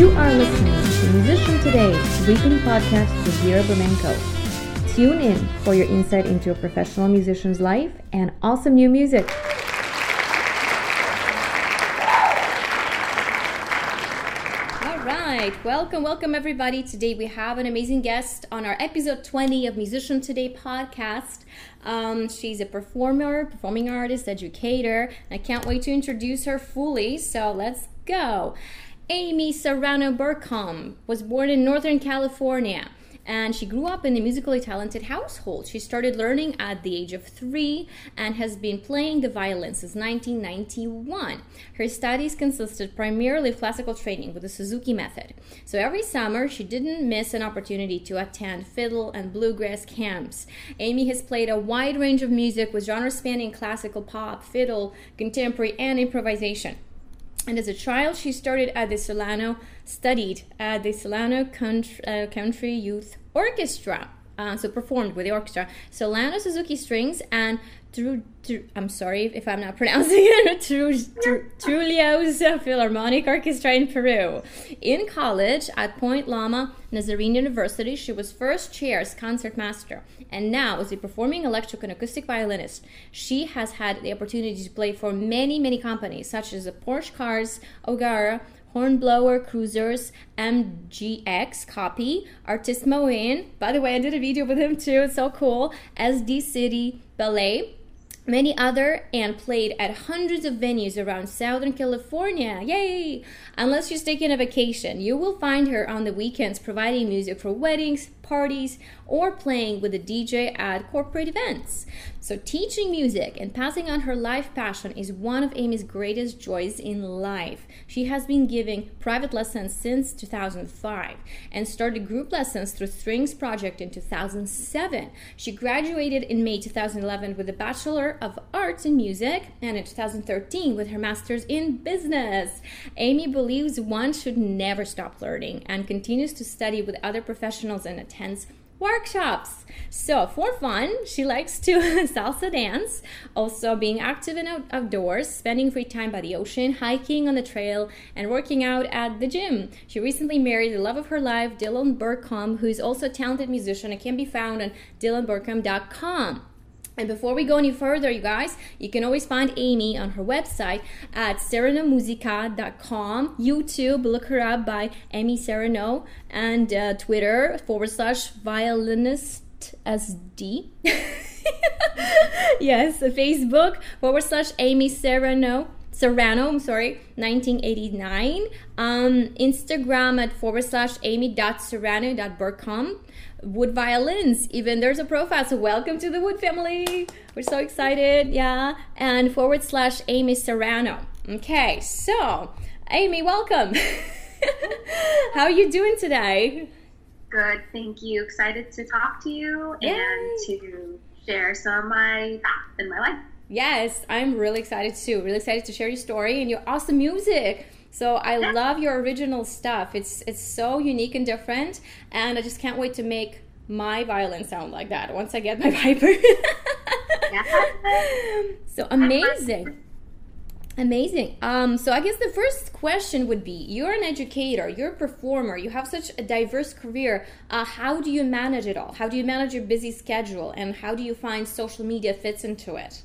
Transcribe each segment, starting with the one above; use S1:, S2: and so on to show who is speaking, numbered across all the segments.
S1: You are listening to Musician Today, weekly podcast with Vera Bermenko. Tune in for your insight into a professional musician's life and awesome new music. All right, welcome, welcome everybody. Today we have an amazing guest on our episode 20 of Musician Today podcast. Um, she's a performer, performing artist, educator. I can't wait to introduce her fully, so let's go. Amy Serrano Burkham was born in Northern California and she grew up in a musically talented household. She started learning at the age of three and has been playing the violin since 1991. Her studies consisted primarily of classical training with the Suzuki method. So every summer, she didn't miss an opportunity to attend fiddle and bluegrass camps. Amy has played a wide range of music with genres spanning classical pop, fiddle, contemporary, and improvisation. And as a child, she started at the Solano, studied at the Solano Country, uh, Country Youth Orchestra. Uh, so performed with the orchestra. Solano Suzuki strings and Tru, I'm sorry if I'm not pronouncing it, Tru, Tru, Trujillo's Philharmonic Orchestra in Peru. In college at Point Loma Nazarene University, she was first chair's concertmaster and now is a performing electric and acoustic violinist. She has had the opportunity to play for many, many companies such as the Porsche Cars, Ogara, Hornblower Cruisers, MGX Copy, Artist Moen. By the way, I did a video with him too. It's so cool. SD City Ballet, many other and played at hundreds of venues around Southern California. Yay! Unless she's taking a vacation, you will find her on the weekends providing music for weddings, parties, or playing with a DJ at corporate events. So, teaching music and passing on her life passion is one of Amy's greatest joys in life. She has been giving private lessons since 2005 and started group lessons through Strings Project in 2007. She graduated in May 2011 with a Bachelor of Arts in Music and in 2013 with her Master's in Business. Amy believes one should never stop learning and continues to study with other professionals and workshops. So, for fun, she likes to salsa dance, also being active and out- outdoors, spending free time by the ocean, hiking on the trail, and working out at the gym. She recently married the love of her life, Dylan Burkham, who is also a talented musician and can be found on dylanburkham.com. And before we go any further, you guys, you can always find Amy on her website at serenomusica.com, YouTube, look her up by Amy Sereno, and uh, Twitter forward slash violinist SD. yes, Facebook forward slash Amy Sereno. Serrano, I'm sorry, 1989. Um, Instagram at forward slash amy.serrano.burkham. Wood violins, even there's a profile. So, welcome to the Wood family. We're so excited. Yeah. And forward slash Amy Serrano. Okay, so Amy, welcome. How are you doing today?
S2: Good, thank you. Excited to talk to you
S1: Yay.
S2: and to share some of my path in my life.
S1: Yes, I'm really excited too. Really excited to share your story and your awesome music. So I love your original stuff. It's it's so unique and different, and I just can't wait to make my violin sound like that once I get my Viper. so amazing. Amazing. Um, so I guess the first question would be: You're an educator, you're a performer, you have such a diverse career. Uh, how do you manage it all? How do you manage your busy schedule, and how do you find social media fits into it?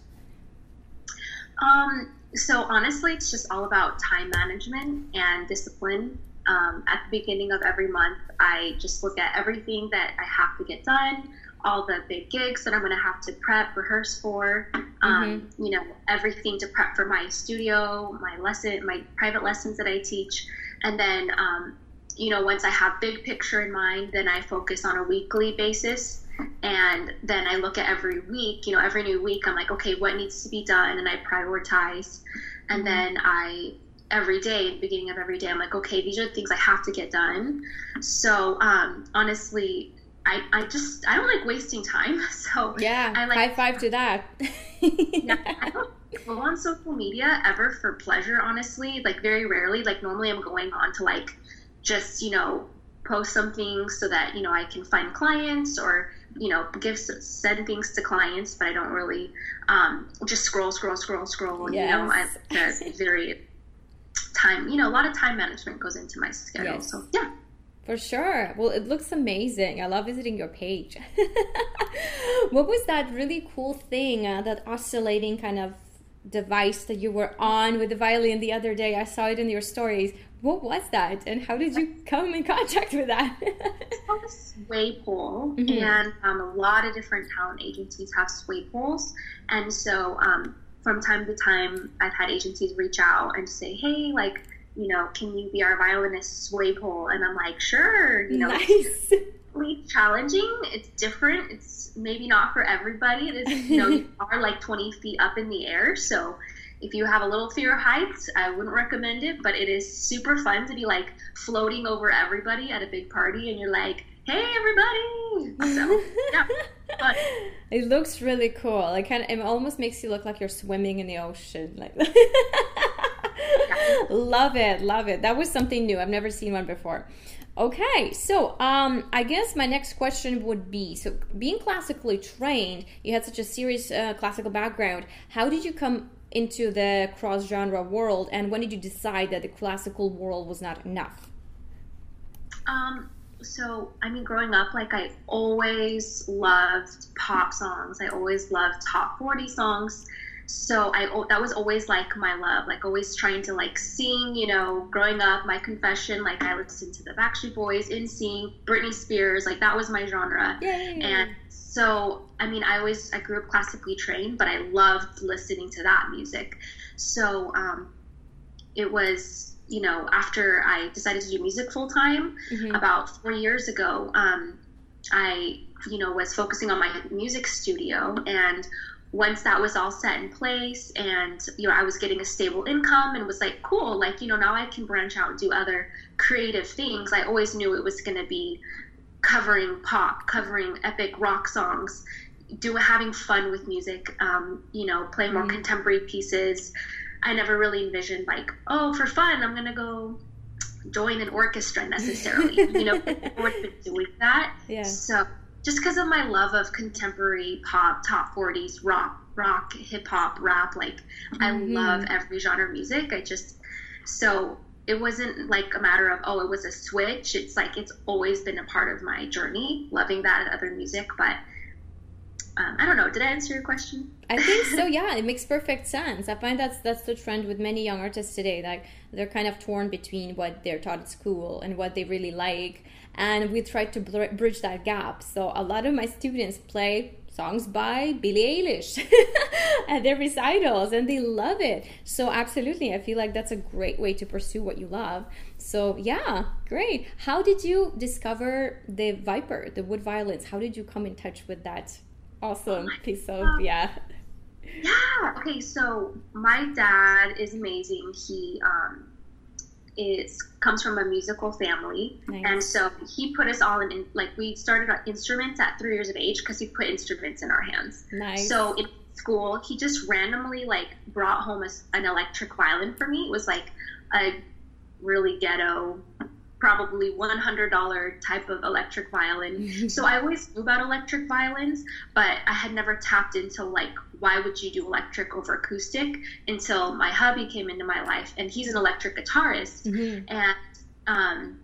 S2: Um, so honestly, it's just all about time management and discipline. Um, at the beginning of every month, I just look at everything that I have to get done, all the big gigs that I'm going to have to prep, rehearse for, um, you know, everything to prep for my studio, my lesson, my private lessons that I teach. And then, um, you know, once I have big picture in mind, then I focus on a weekly basis. And then I look at every week, you know, every new week, I'm like, okay, what needs to be done? And I prioritize. And then I every day, the beginning of every day, I'm like, okay, these are the things I have to get done. So um, honestly, I, I just I don't like wasting time. So
S1: Yeah,
S2: I like
S1: high five to that.
S2: yeah, I don't go on social media ever for pleasure. Honestly, like very rarely. Like normally, I'm going on to like just you know post something so that you know I can find clients or you know give send things to clients, but I don't really um, just scroll, scroll, scroll, scroll. You know, I'm very time, you know, a lot of time management goes into my schedule. Yes. So yeah.
S1: For sure. Well, it looks amazing. I love visiting your page. what was that really cool thing, uh, that oscillating kind of device that you were on with the violin the other day? I saw it in your stories. What was that, and how did you come in contact with that?
S2: it's called a sway pole, mm-hmm. and um, a lot of different talent agencies have sway poles, and so um, from time to time, I've had agencies reach out and say, "Hey, like." you know, can you be our violinist sway pole? And I'm like, sure, you know,
S1: nice.
S2: it's challenging. It's different. It's maybe not for everybody. It is, you know, you are like 20 feet up in the air. So if you have a little fear of heights, I wouldn't recommend it, but it is super fun to be like floating over everybody at a big party and you're like, hey, everybody. So, yeah. But,
S1: it looks really cool. Like, kind of, it almost makes you look like you're swimming in the ocean. Like, love it, love it. That was something new. I've never seen one before. Okay, so um, I guess my next question would be: so being classically trained, you had such a serious uh, classical background. How did you come into the cross genre world, and when did you decide that the classical world was not enough?
S2: Um, so I mean, growing up, like I always loved pop songs. I always loved top forty songs so I that was always like my love, like always trying to like sing. You know, growing up, my confession, like I listened to the Backstreet Boys, NSYNC, Britney Spears, like that was my genre.
S1: Yay.
S2: And so, I mean, I always I grew up classically trained, but I loved listening to that music. So um, it was, you know, after I decided to do music full time mm-hmm. about four years ago, um, I, you know, was focusing on my music studio and once that was all set in place and you know I was getting a stable income and was like cool like you know now I can branch out and do other creative things I always knew it was going to be covering pop covering epic rock songs do having fun with music um, you know playing more mm-hmm. contemporary pieces I never really envisioned like oh for fun I'm going to go join an orchestra necessarily you know I would been doing that
S1: yeah
S2: so just because of my love of contemporary pop, top 40s, rock, rock, hip hop, rap. Like, mm-hmm. I love every genre of music. I just, so it wasn't like a matter of, oh, it was a switch. It's like, it's always been a part of my journey, loving that and other music. But um, I don't know. Did I answer your question?
S1: I think so. Yeah, it makes perfect sense. I find that's that's the trend with many young artists today. Like they're kind of torn between what they're taught at school and what they really like, and we try to bridge that gap. So a lot of my students play songs by Billie Eilish at their recitals and they love it. So absolutely, I feel like that's a great way to pursue what you love. So yeah, great. How did you discover the Viper, the wood violins? How did you come in touch with that awesome oh piece of yeah
S2: yeah okay so my dad is amazing he um is comes from a musical family nice. and so he put us all in like we started our instruments at three years of age because he put instruments in our hands
S1: nice.
S2: so in school he just randomly like brought home a, an electric violin for me it was like a really ghetto probably $100 type of electric violin. so I always knew about electric violins, but I had never tapped into like why would you do electric over acoustic until my hubby came into my life and he's an electric guitarist. Mm-hmm. and um,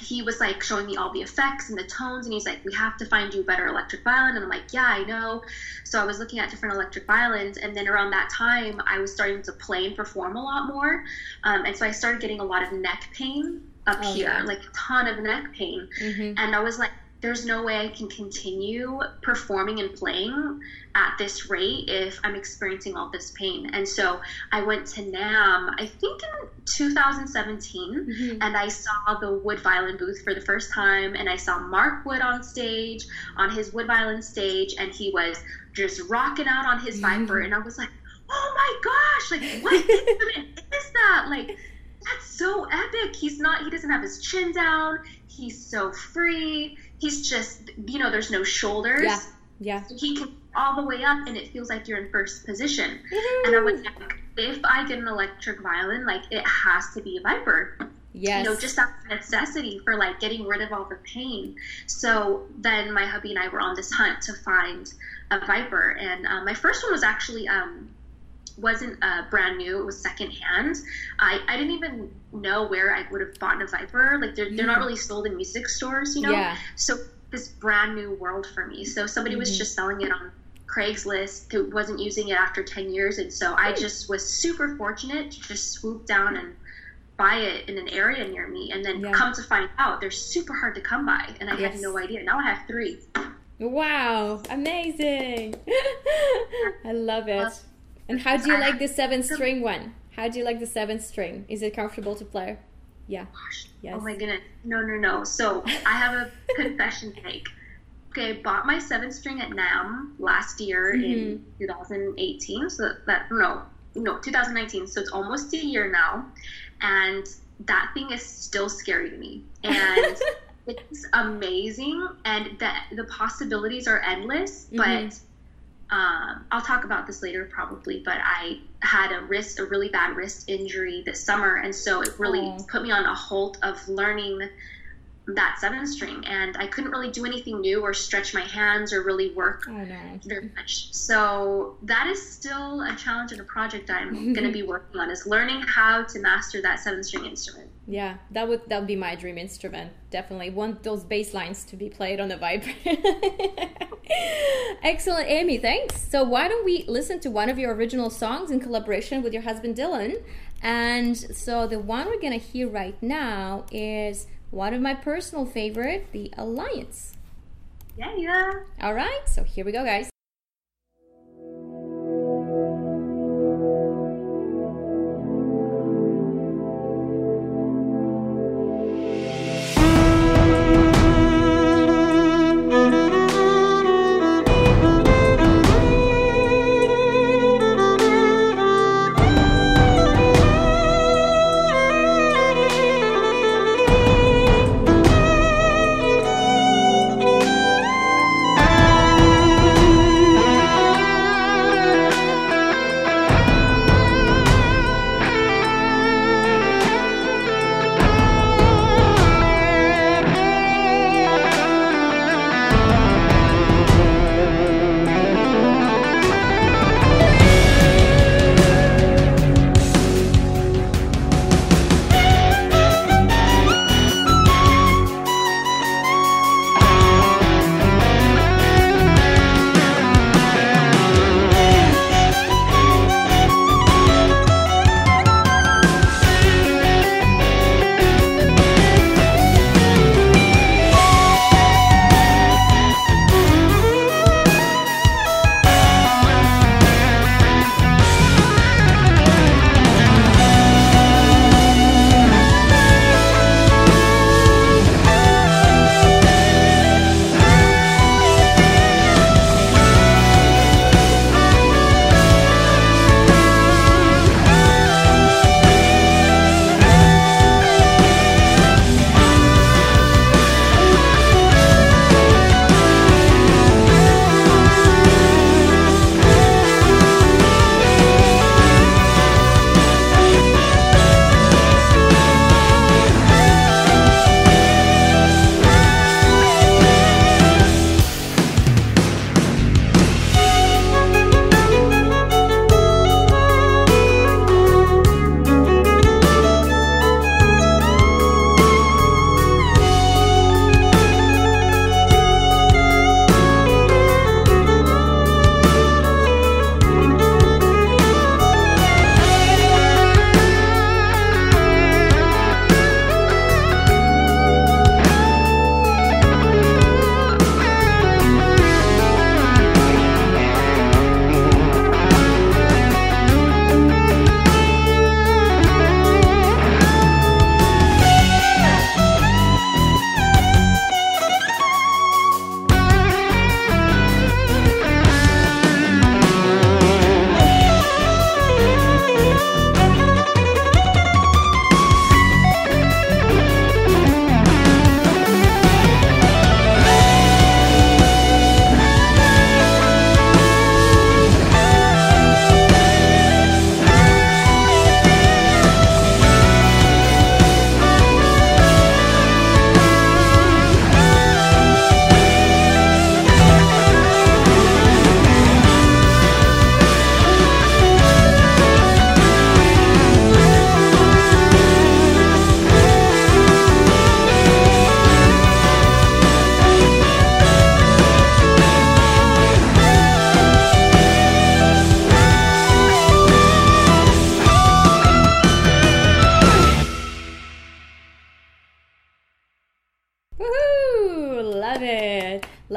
S2: he was like showing me all the effects and the tones and he's like we have to find you a better electric violin. And i'm like yeah i know. So i was looking at different electric violins and then around that time i was starting to play and perform a lot more. Um, and so i started getting a lot of neck pain up oh, here, yeah. like a ton of neck pain. Mm-hmm. And I was like, there's no way I can continue performing and playing at this rate if I'm experiencing all this pain. And so I went to NAMM, I think in 2017, mm-hmm. and I saw the wood violin booth for the first time. And I saw Mark Wood on stage, on his wood violin stage, and he was just rocking out on his mm-hmm. Viper. And I was like, oh my gosh, like, what instrument is that? Like, that's so epic. He's not, he doesn't have his chin down. He's so free. He's just, you know, there's no shoulders.
S1: Yeah. Yeah.
S2: So he can all the way up and it feels like you're in first position. And I was like, if I get an electric violin, like it has to be a Viper.
S1: Yes.
S2: You know, just that necessity for like getting rid of all the pain. So then my hubby and I were on this hunt to find a Viper. And um, my first one was actually um, wasn't uh, brand new; it was secondhand. I, I didn't even know where I would have bought a Viper. Like they're, they're not really sold in music stores, you know.
S1: Yeah.
S2: So this brand new world for me. So somebody was just selling it on Craigslist who wasn't using it after 10 years. And so I just was super fortunate to just swoop down and buy it in an area near me. And then
S1: Yeah.
S2: come to find out, they're super hard to come by. And I
S1: Yes.
S2: had no idea. Now I have three.
S1: Wow, amazing! I love it. And how do you like the seven string one? How do you like the seven string? Is it comfortable to play? Yeah. Yes.
S2: Oh my goodness. No, no, no. So I have a confession to make. Okay, I bought my seven string at NAMM last year in 2018. So that, no, no, 2019. So it's almost a year now. And that thing is still scary to me. And it's amazing. And that the possibilities are endless. But
S1: Mhm.
S2: Um, I'll talk about this later probably, but I had a wrist, a really bad wrist injury this summer, and so it really
S1: Oh.
S2: put me on a halt of learning that seven string, and I couldn't really do anything new or stretch my hands or really work
S1: Oh no.
S2: very much. So that is still a challenge and a project I'm going to be working on is learning how to master that seven string instrument.
S1: Yeah, that would that would be my dream instrument. Definitely want those bass lines to be played on the vibe. Excellent, Amy. Thanks. So why don't we listen to one of your original songs in collaboration with your husband Dylan? And so the one we're gonna hear right now is one of my personal favorite, The Alliance.
S2: Yeah, yeah.
S1: All right, so here we go, guys.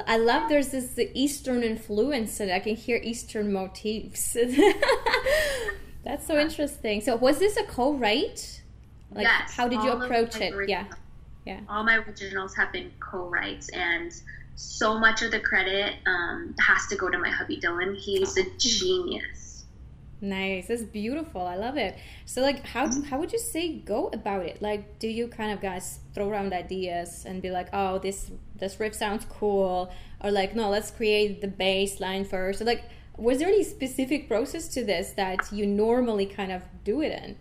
S1: I love there's this Eastern influence and I can hear Eastern motifs. That's so interesting. So was this a co-write? Like
S2: yes.
S1: how did you approach it? Yeah.
S2: Yeah. All my originals have been co-writes and so much of the credit um, has to go to my hubby Dylan. He's a genius.
S1: Nice. That's beautiful. I love it. So like how how would you say go about it? Like do you kind of guys throw around ideas and be like, "Oh, this this riff sounds cool." Or like, "No, let's create the bass line first. Or like was there any specific process to this that you normally kind of do it in?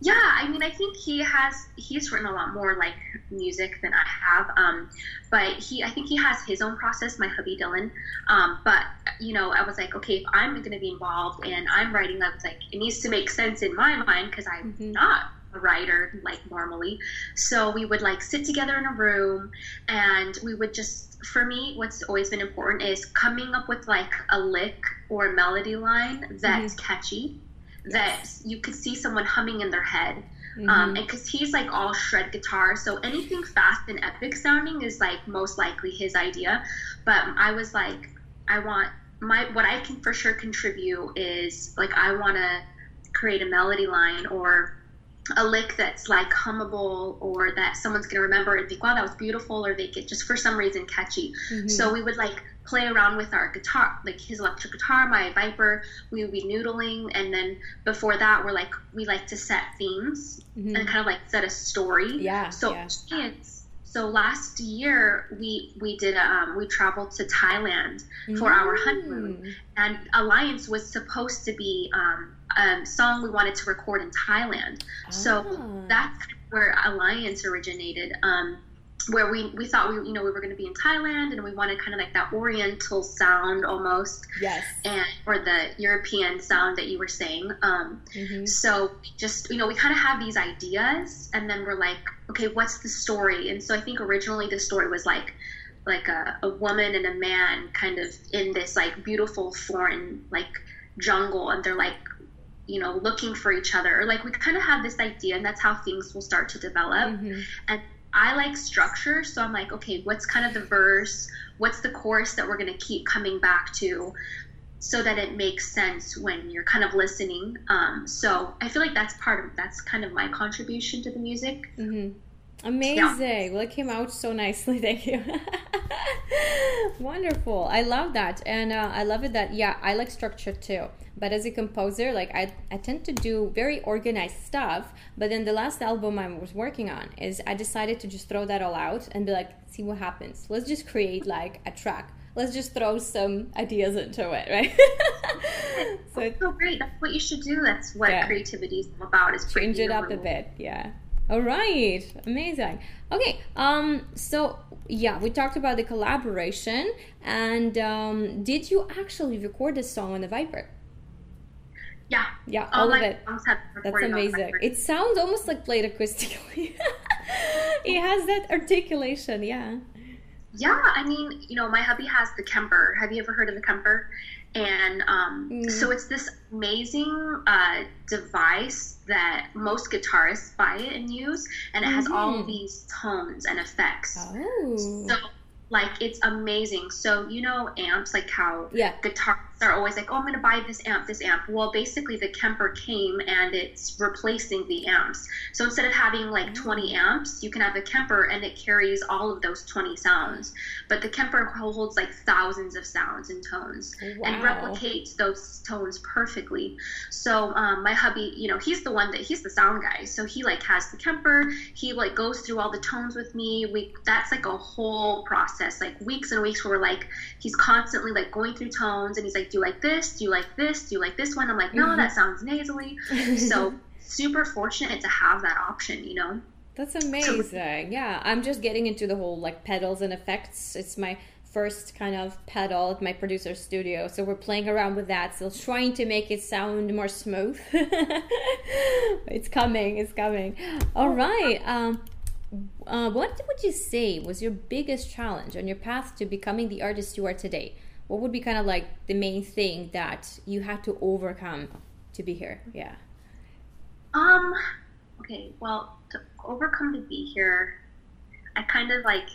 S2: Yeah, I mean, I think he has he's written a lot more like music than I have. Um, but he, I think he has his own process. My hubby Dylan. Um, but you know, I was like, okay, if I'm going to be involved and I'm writing, I was like, it needs to make sense in my mind because I'm mm-hmm. not a writer like normally. So we would like sit together in a room and we would just for me what's always been important is coming up with like a lick or a melody line that's mm-hmm. catchy that you could see someone humming in their head. Um, mm-hmm. Um, and because he's like all shred guitar, so anything fast and epic sounding is like most likely his idea. But I was like, I want my what I can for sure contribute is like I want to create a melody line or a lick that's like hummable or that someone's gonna remember and think, wow, that was beautiful, or they get just for some reason catchy. Mm-hmm. So we would like play around with our guitar, like his electric guitar, my Viper. We would be noodling, and then before that, we're like we like to set themes mm-hmm. and kind of like set a story.
S1: Yeah.
S2: So
S1: yeah.
S2: so last year we we did um, we traveled to Thailand for mm. our honeymoon, and Alliance was supposed to be um, a song we wanted to record in Thailand. Oh. So that's where Alliance originated. Um, where we, we thought we you know we were going to be in Thailand and we wanted kind of like that Oriental sound almost
S1: yes
S2: and or the European sound that you were saying um, mm-hmm. so just you know we kind of have these ideas and then we're like okay what's the story and so I think originally the story was like like a, a woman and a man kind of in this like beautiful foreign like jungle and they're like you know looking for each other like we kind of have this idea and that's how things will start to develop mm-hmm. and I like structure, so I'm like, okay, what's kind of the verse? What's the chorus that we're going to keep coming back to? so that it makes sense when you're kind of listening. Um, so I feel like that's part of that's kind of my contribution to the music.
S1: Mm-hmm. Amazing. Yeah. Well, it came out so nicely. Thank you. Wonderful. I love that. And uh, I love it that, yeah, I like structure too. But as a composer, like I, I tend to do very organized stuff. But then the last album I was working on is I decided to just throw that all out and be like, see what happens. Let's just create like a track. Let's just throw some ideas into it, right?
S2: so it's so great. That's what you should do. That's what yeah. creativity is about. Is
S1: change it up a bit. Yeah. All right, amazing. Okay, um, so yeah, we talked about the collaboration, and um, did you actually record this song on the Viper?
S2: Yeah,
S1: yeah, all, all of it. That's amazing. It sounds almost like played acoustically. it has that articulation, yeah.
S2: Yeah, I mean, you know, my hubby has the Kemper. Have you ever heard of the Kemper? And um, mm. so it's this amazing uh, device that most guitarists buy it and use, and it has mm-hmm. all these tones and effects.
S1: Oh.
S2: So, like, it's amazing. So, you know, amps, like how
S1: yeah.
S2: guitar are always like, oh, I'm going to buy this amp, this amp. Well, basically, the Kemper came and it's replacing the amps. So instead of having like 20 amps, you can have a Kemper and it carries all of those 20 sounds. But the Kemper holds like thousands of sounds and tones wow. and replicates those tones perfectly. So um, my hubby, you know, he's the one that he's the sound guy. So he like has the Kemper. He like goes through all the tones with me. We that's like a whole process, like weeks and weeks where we're like he's constantly like going through tones and he's like do you like this? Do you like this? Do you like this one? I'm like, no, mm-hmm. that sounds nasally. so super fortunate to have that option, you know?
S1: That's amazing. So, yeah, I'm just getting into the whole like pedals and effects. It's my first kind of pedal at my producer's studio. So we're playing around with that, still trying to make it sound more smooth. it's coming, it's coming. All right. Um, uh, what would you say was your biggest challenge on your path to becoming the artist you are today? What would be kind of like the main thing that you had to overcome to be here? Yeah.
S2: Um. Okay. Well, to overcome to be here, I kind of like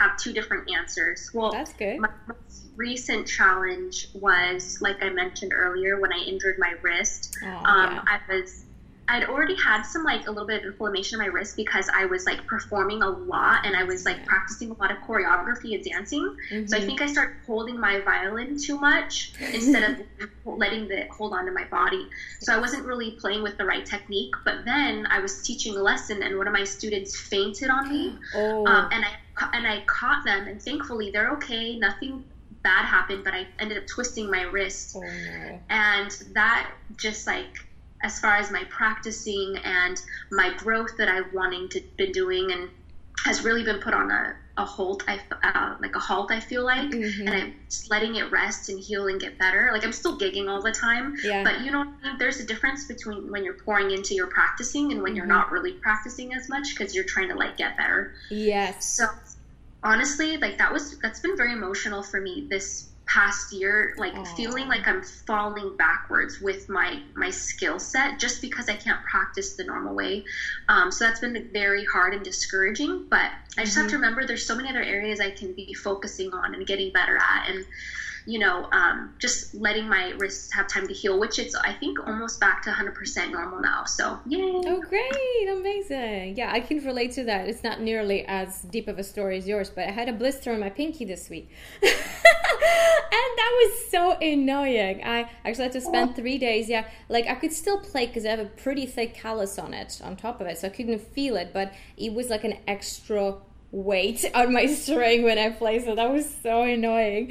S2: have two different answers. Well,
S1: that's good.
S2: My most recent challenge was, like I mentioned earlier, when I injured my wrist.
S1: Oh,
S2: um,
S1: yeah.
S2: I was I'd already had some like a little bit of inflammation in my wrist because I was like performing a lot and I was like practicing a lot of choreography and dancing. So I
S1: Mhm.
S2: think I started holding my violin too much instead of letting it hold onto my body. So I wasn't really playing with the right technique. But then I was teaching a lesson and one of my students fainted on me,
S1: Oh,
S2: um, and I and I caught them and thankfully they're okay. Nothing bad happened, but I ended up twisting my wrist
S1: oh no.
S2: and that just like as far as my practicing and my growth that I've wanting to been doing and has really been put on a, a halt I uh, like a halt I feel like
S1: Mhm.
S2: and I'm just letting it rest and heal and get better like I'm still gigging all the time
S1: Yeah.
S2: but you know what I mean? there's a difference between when you're pouring into your practicing and when you're
S1: Mhm.
S2: not really practicing as much because you're trying to like get better
S1: yes.
S2: so honestly, like that was that's been very emotional for me this past year, like feeling like I'm falling backwards with my my skill set just because I can't practice the normal way. Um, so that's been very hard and discouraging. But I just have to remember there's so many other areas I can be focusing on and getting better at, and you know, um, just letting my wrists have time to heal, which it's I think almost back to 100% normal now. So yay!
S1: Oh, great! Amazing. Yeah, I can relate to that. It's not nearly as deep of a story as yours, but I had a blister on my pinky this week. and that was so annoying. I actually had to spend three days. Yeah, like I could still play because I have a pretty thick callus on it, on top of it, so I couldn't feel it, but it was like an extra weight on my string when I play, so that was so annoying.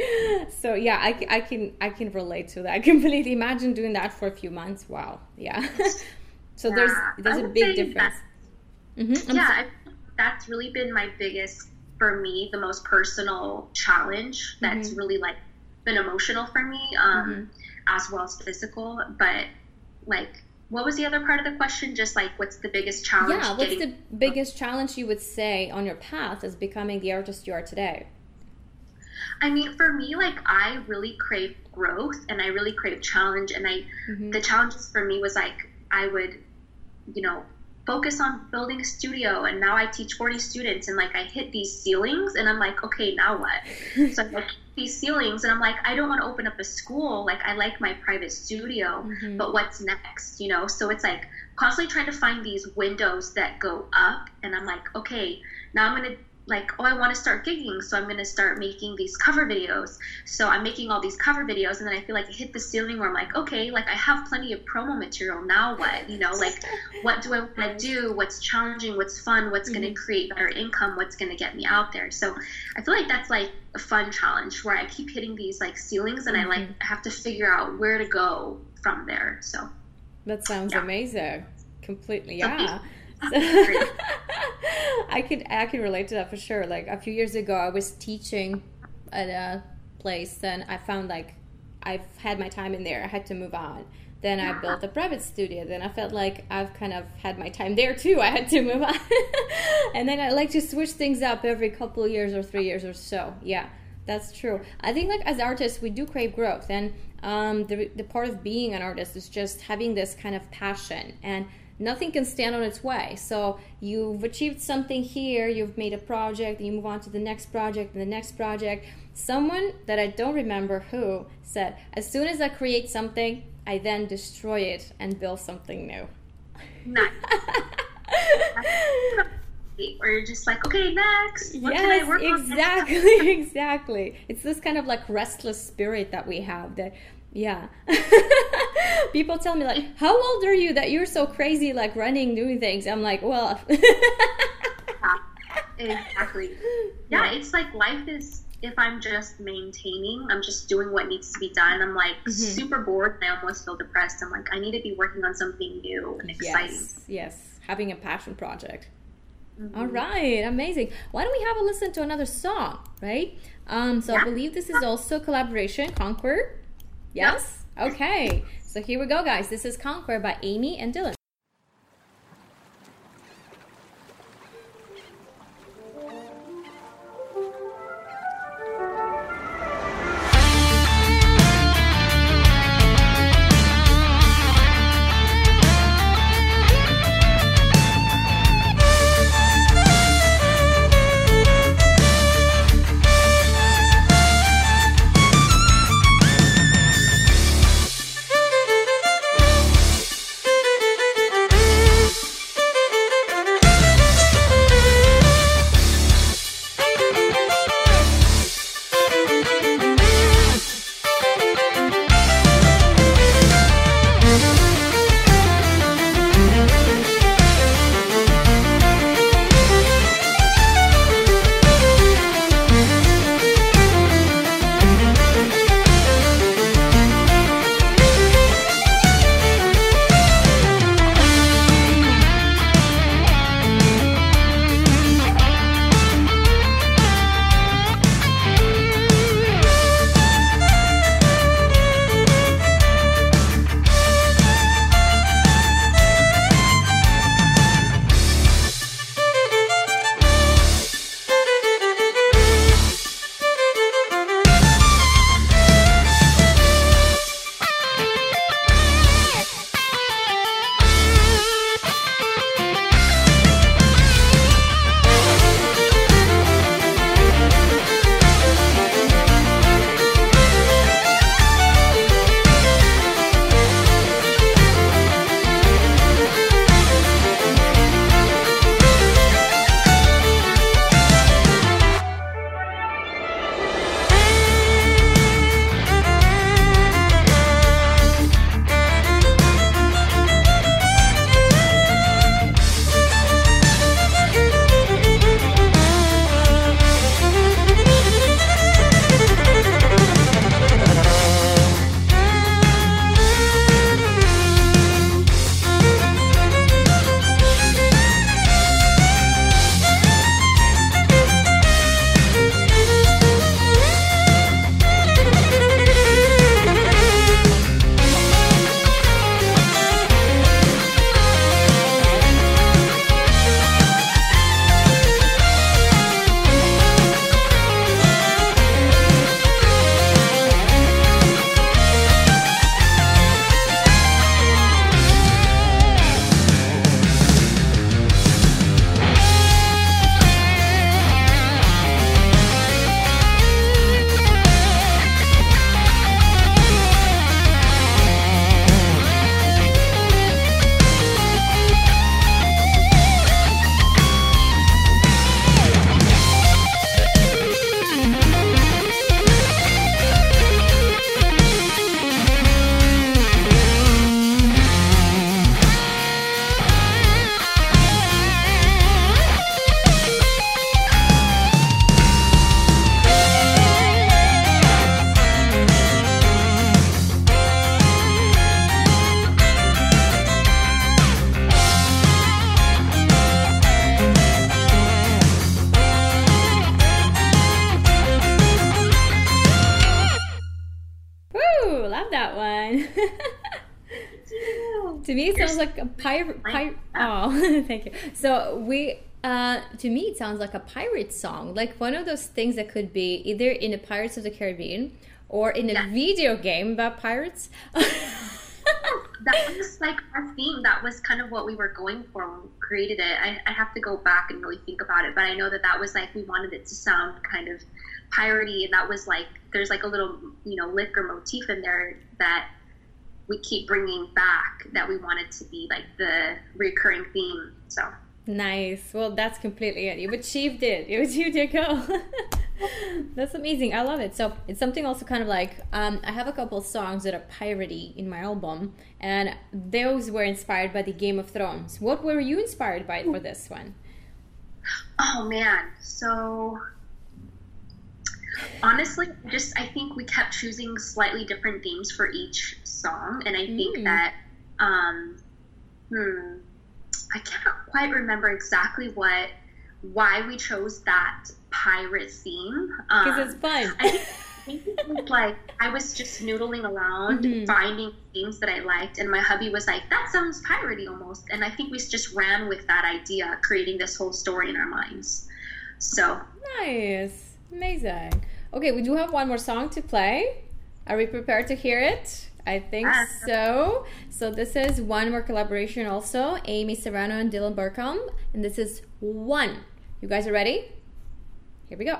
S1: So yeah, I can I can relate to that. I completely imagine doing that for a few months. Wow, yeah. so there's
S2: Yeah,
S1: there's
S2: I
S1: a big difference.
S2: that-
S1: hmm
S2: yeah, I, that's really been my biggest, for me, the most personal challenge. That's
S1: Mm-hmm.
S2: really like been emotional for me, um, as well as physical. But like, what was the other part of the question? Just like, what's the biggest challenge?
S1: Yeah, what's
S2: getting-
S1: the biggest challenge you would say on your path as becoming the artist you are today?
S2: I mean, for me, like I really crave growth and I really crave challenge. And I,
S1: Mhm.
S2: the challenges for me was like I would, you know, focus on building a studio. And now I teach 40 students, and like I hit these ceilings, and I'm like, okay, now what? so I'm like these ceilings, and I'm like, I don't want to open up a school. Like I like my private studio,
S1: Mhm.
S2: but what's next? You know, so it's like constantly trying to find these windows that go up, and I'm like, okay, now I'm gonna like, oh, I want to start gigging, so I'm going to start making these cover videos. So I'm making all these cover videos, and then I feel like I hit the ceiling where I'm like, okay, like I have plenty of promo material. Now what? You know, like, what do I want to do? What's challenging? What's fun? What's going to mm-hmm. create better income? What's going to get me out there? So I feel like that's like a fun challenge where I keep hitting these like ceilings, and I like mm-hmm. have to figure out where to go from there. So
S1: That sounds
S2: Yeah.
S1: amazing. Completely, yeah. I could I can relate to that for sure. Like a few years ago, I was teaching at a place, and I found like I've had my time in there. I had to move on. Then I built a private studio. Then I felt like I've kind of had my time there too. I had to move on, and then I like to switch things up every couple years or three years or so. Yeah, that's true. I think like as artists, we do crave growth, and um, the the part of being an artist is just having this kind of passion and nothing can stand on its way. So you've achieved something here, you've made a project, and you move on to the next project and the next project. Someone that I don't remember who said, as soon as I create something, I then destroy it and build something new.
S2: nice. Or you're just like, okay, next. What can I
S1: yes,
S2: work on next?
S1: exactly, exactly. It's this kind of like restless spirit that we have that yeah. People tell me like, "How old are you that you're so crazy like running doing things?" I'm like, "Well,
S2: Exactly. Yeah, it's like life is if I'm just maintaining, I'm just doing what needs to be done. I'm like
S1: Mm-hmm.
S2: super bored and I almost feel depressed. I'm like, I need to be working on something new and exciting.
S1: yes, yes, having a passion project."
S2: Mm-hmm.
S1: All right, amazing. Why don't we have a listen to another song, right? Um, so I believe this is also collaboration, Conquer. Yes? Okay. So here we go, guys. This is Conquer by Amy and Dylan. Sounds like a pirate. Pir- oh, thank you. So we. Uh, to me, it sounds like a pirate song, like one of those things that could be either in a Pirates of the Caribbean or in a yeah. video game about pirates.
S2: that was like our theme. That was kind of what we were going for when we created it. I, I have to go back and really think about it, but I know that that was like we wanted it to sound kind of piratey, and that was like there's like a little you know lick or motif in there that we keep bringing back that we wanted to be like the recurring theme. So
S1: nice. Well, that's completely it. You've achieved it. You achieved your goal. That's amazing. I love it. So it's something also kind of like um, I have a couple songs that are piratey in my album, and those were inspired by the Game of Thrones. What were you inspired by for this one?
S2: Oh man, so honestly, just I think we kept choosing slightly different themes for each song, and I think mm. that um, hmm, I can't quite remember exactly what why we chose that pirate theme.
S1: Because um, it's fun. I
S2: think, it was like I was just noodling around, mm-hmm. finding themes that I liked, and my hubby was like, "That sounds piratey almost." And I think we just ran with that idea, creating this whole story in our minds. So
S1: nice, amazing. Okay, we do have one more song to play. Are we prepared to hear it? I think uh, so. So this is one more collaboration also, Amy Serrano and Dylan Burkham, and this is one. You guys are ready? Here we go.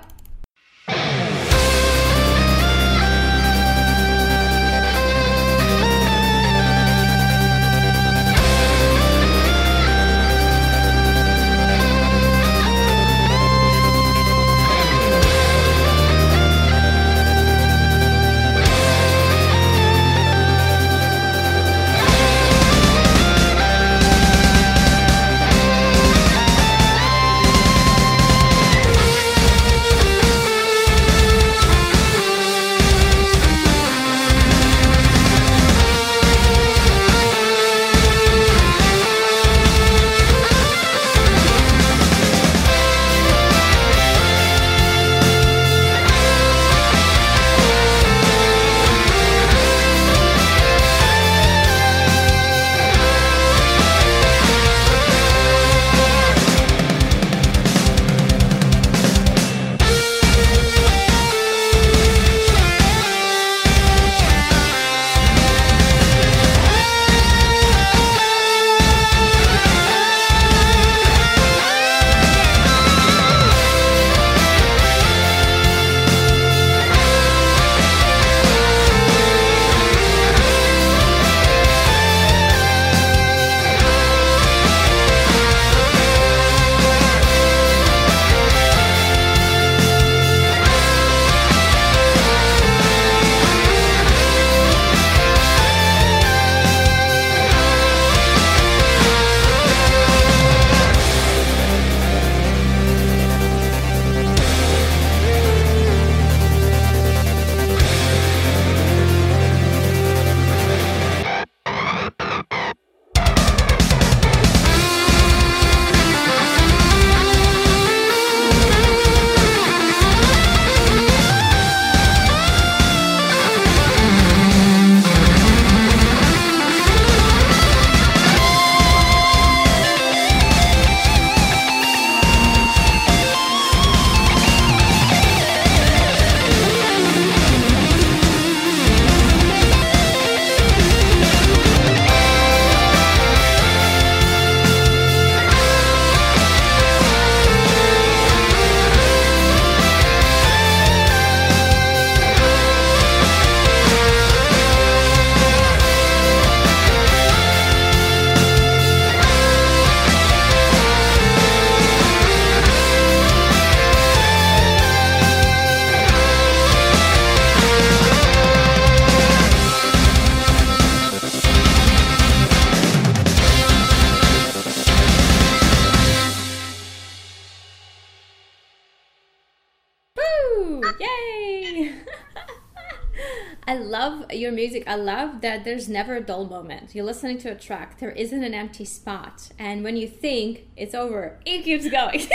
S1: Your music, I love that there's never a dull moment. You're listening to a track, there isn't an empty spot. And when you think it's over, it keeps going.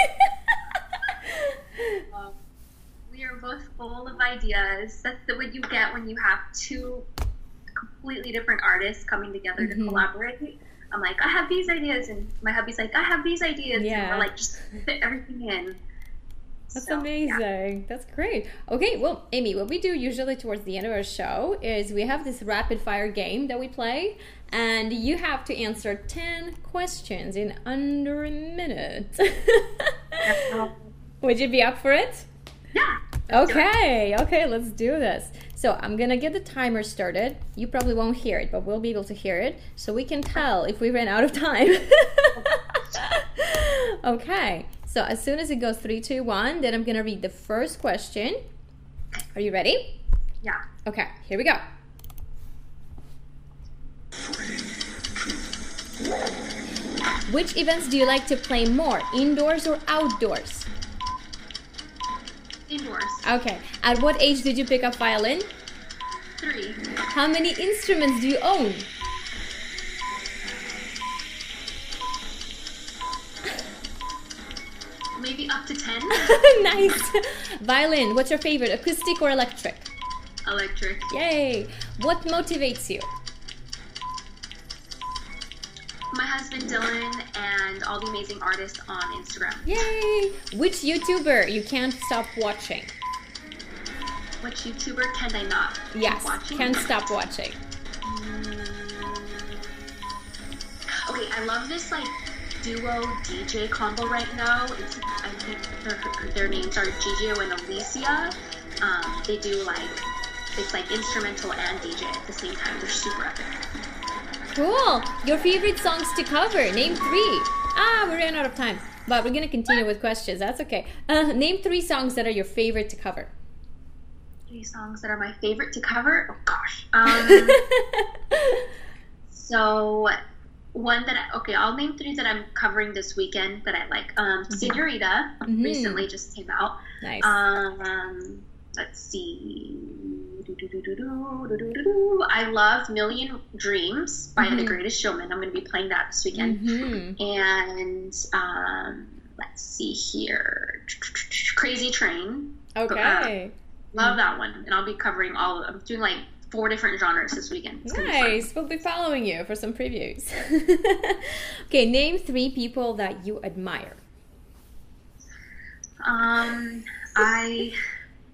S2: um, we are both full of ideas. That's the, what you get when you have two completely different artists coming together
S1: Mm-hmm.
S2: to collaborate. I'm like, I have these ideas, and my hubby's like, I have these ideas,
S1: Yeah.
S2: and we're like, just fit everything in.
S1: That's
S2: So, yeah.
S1: amazing. That's great. Okay, well, Amy, what we do usually towards the end of our show is we have this rapid fire game that we play, and you have to answer 10 questions in under a minute. Would you be up for it?
S2: Yeah.
S1: Okay, okay, let's do this. So I'm gonna get the timer started. You probably won't hear it, but we'll be able to hear it so we can tell if we ran out of time. okay, so as soon as it goes three, two, one, then I'm gonna read the first question. Are you ready?
S2: Yeah.
S1: Okay, here we go. Which events do you like to play more, indoors or outdoors?
S2: Indoors.
S1: Okay, at what age did you pick up violin?
S2: Three.
S1: How many instruments do you own? nice. Violin, what's your favorite, acoustic or electric?
S2: Electric.
S1: Yay. What motivates you?
S2: My husband Dylan and all the amazing artists on Instagram.
S1: Yay. Which YouTuber you can't stop watching?
S2: Which YouTuber can I not
S1: Yes,
S2: watching?
S1: can't stop watching. Mm.
S2: Okay, I love this like duo DJ combo right now. It's I think their, their names are Gigio and Alicia. Um, they do like it's like instrumental and DJ at the same time. They're super epic.
S1: Cool. Your favorite songs to cover? Name three. Ah, we ran out of time. But we're going to continue with questions. That's okay. Uh, name three songs that are your favorite to cover.
S2: Three songs that are my favorite to cover. Oh gosh. Um, so one that I, okay, I'll name three that I'm covering this weekend that I like. Um, Senorita
S1: Mhm.
S2: recently just came out.
S1: nice.
S2: Um, let's see. I love Million Dreams by The
S1: Mhm.
S2: Greatest Showman. I'm going to be playing that this weekend.
S1: Mhm.
S2: And um, let's see here. Crazy Train.
S1: Okay.
S2: Love that one. And I'll be covering all of I'm doing like four different genres this weekend. It's gonna be fun.
S1: Nice. We'll be following you for some previews. okay, name three people that you admire.
S2: Um, I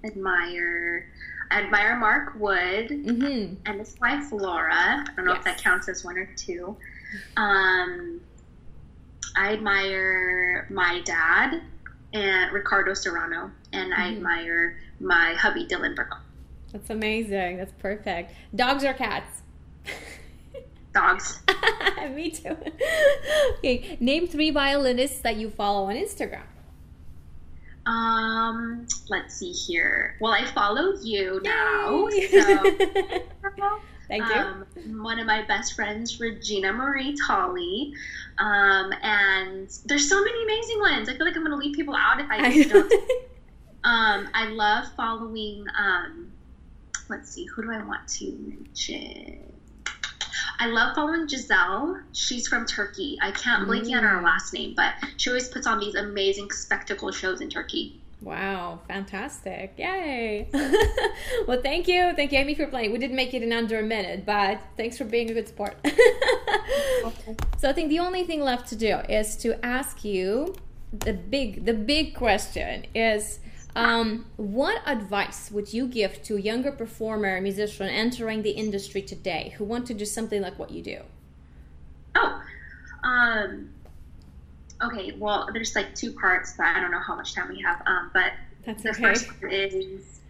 S2: admire I admire Mark Wood.
S1: Mm-hmm.
S2: and his wife Laura. I don't know if that counts as one or two. Um, I admire my dad and Ricardo Serrano, and I
S1: Mhm.
S2: admire my hubby Dylan Burko.
S1: That's amazing. That's perfect. Dogs or cats?
S2: Dogs.
S1: Me too. okay, name three violinists that you follow on Instagram.
S2: Um, let's see here. Well, I follow you now, so
S1: Thank you.
S2: um, one of my best friends, Regina Marie Tolley. Um, and there's so many amazing ones. I feel like I'm going to leave people out if I don't Um, I love following. Um, let's see, who do I want to mention? I love following Giselle. She's from Turkey. I can't blank on her
S1: Mm.
S2: last name, but she always puts on these amazing spectacle shows in Turkey.
S1: Wow, fantastic. Yay. well, thank you. Thank you, Amy, for playing. We didn't make it in under a minute, but thanks for being a good sport. okay. so I think the only thing left to do is to ask you the big the big question is um, what advice would you give to a younger performer, musician entering the industry today who want to do something like what you do?
S2: Oh, um, okay. Well, there's like two parts, but I don't know how much time we have. Um, but
S1: That's
S2: the
S1: okay.
S2: first is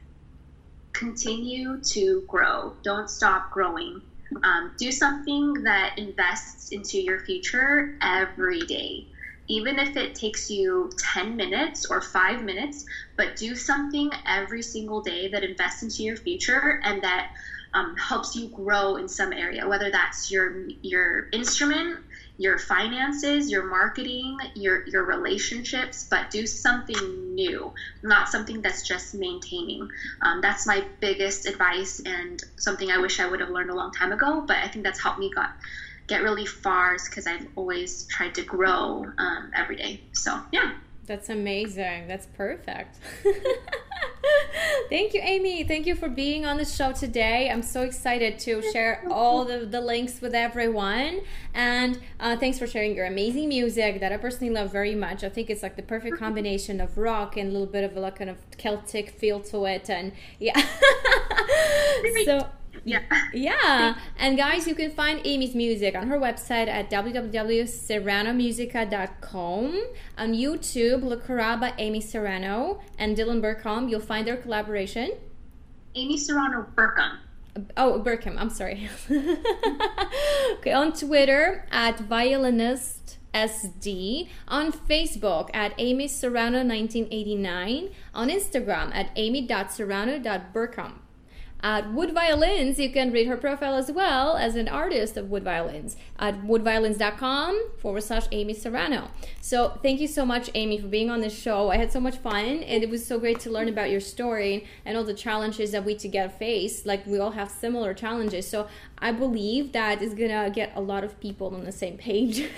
S2: continue to grow. Don't stop growing. Um, do something that invests into your future every day. Even if it takes you 10 minutes or five minutes, but do something every single day that invests into your future and that um, helps you grow in some area, whether that's your your instrument, your finances, your marketing, your your relationships, but do something new, not something that's just maintaining. Um, that's my biggest advice and something I wish I would have learned a long time ago. But I think that's helped me got get really far is because I've always tried to grow um, every day. So yeah,
S1: That's amazing. That's perfect. Thank you, Amy. Thank you for being on the show today. I'm so excited to share all the, the links with everyone. And uh, thanks for sharing your amazing music that I personally love very much. I think it's like the perfect combination of rock and a little bit of a like, kind of Celtic feel to it. And yeah. so
S2: yeah.
S1: Yeah. And guys, you can find Amy's music on her website at www.serranomusica.com. On YouTube, look her up by Amy Serrano and Dylan Burkham. You'll find their collaboration.
S2: Amy Serrano Burkham.
S1: Oh, Burkham, I'm sorry. okay, on Twitter at violinist SD, on Facebook at Amy Serrano 1989, on Instagram at amy.serrano.burkham. At Wood Violins, you can read her profile as well as an artist of Wood Violins at woodviolins.com forward slash Amy Serrano. So thank you so much, Amy, for being on this show. I had so much fun and it was so great to learn about your story and all the challenges that we together face. Like we all have similar challenges. So I believe that is gonna get a lot of people on the same page.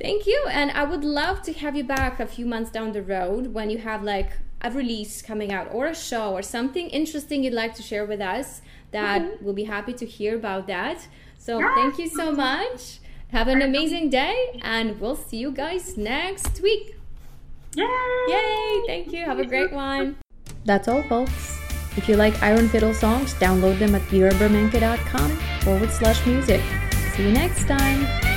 S1: thank you. And I would love to have you back a few months down the road when you have like a release coming out or a show or something interesting you'd like to share with us that mm-hmm. we'll be happy to hear about that. So thank you so much. Have an amazing day and we'll see you guys next week.
S2: Yay!
S1: Yay! Thank you. Have a great one. That's all folks. If you like iron fiddle songs download them at virabermenke.com forward slash music. See you next time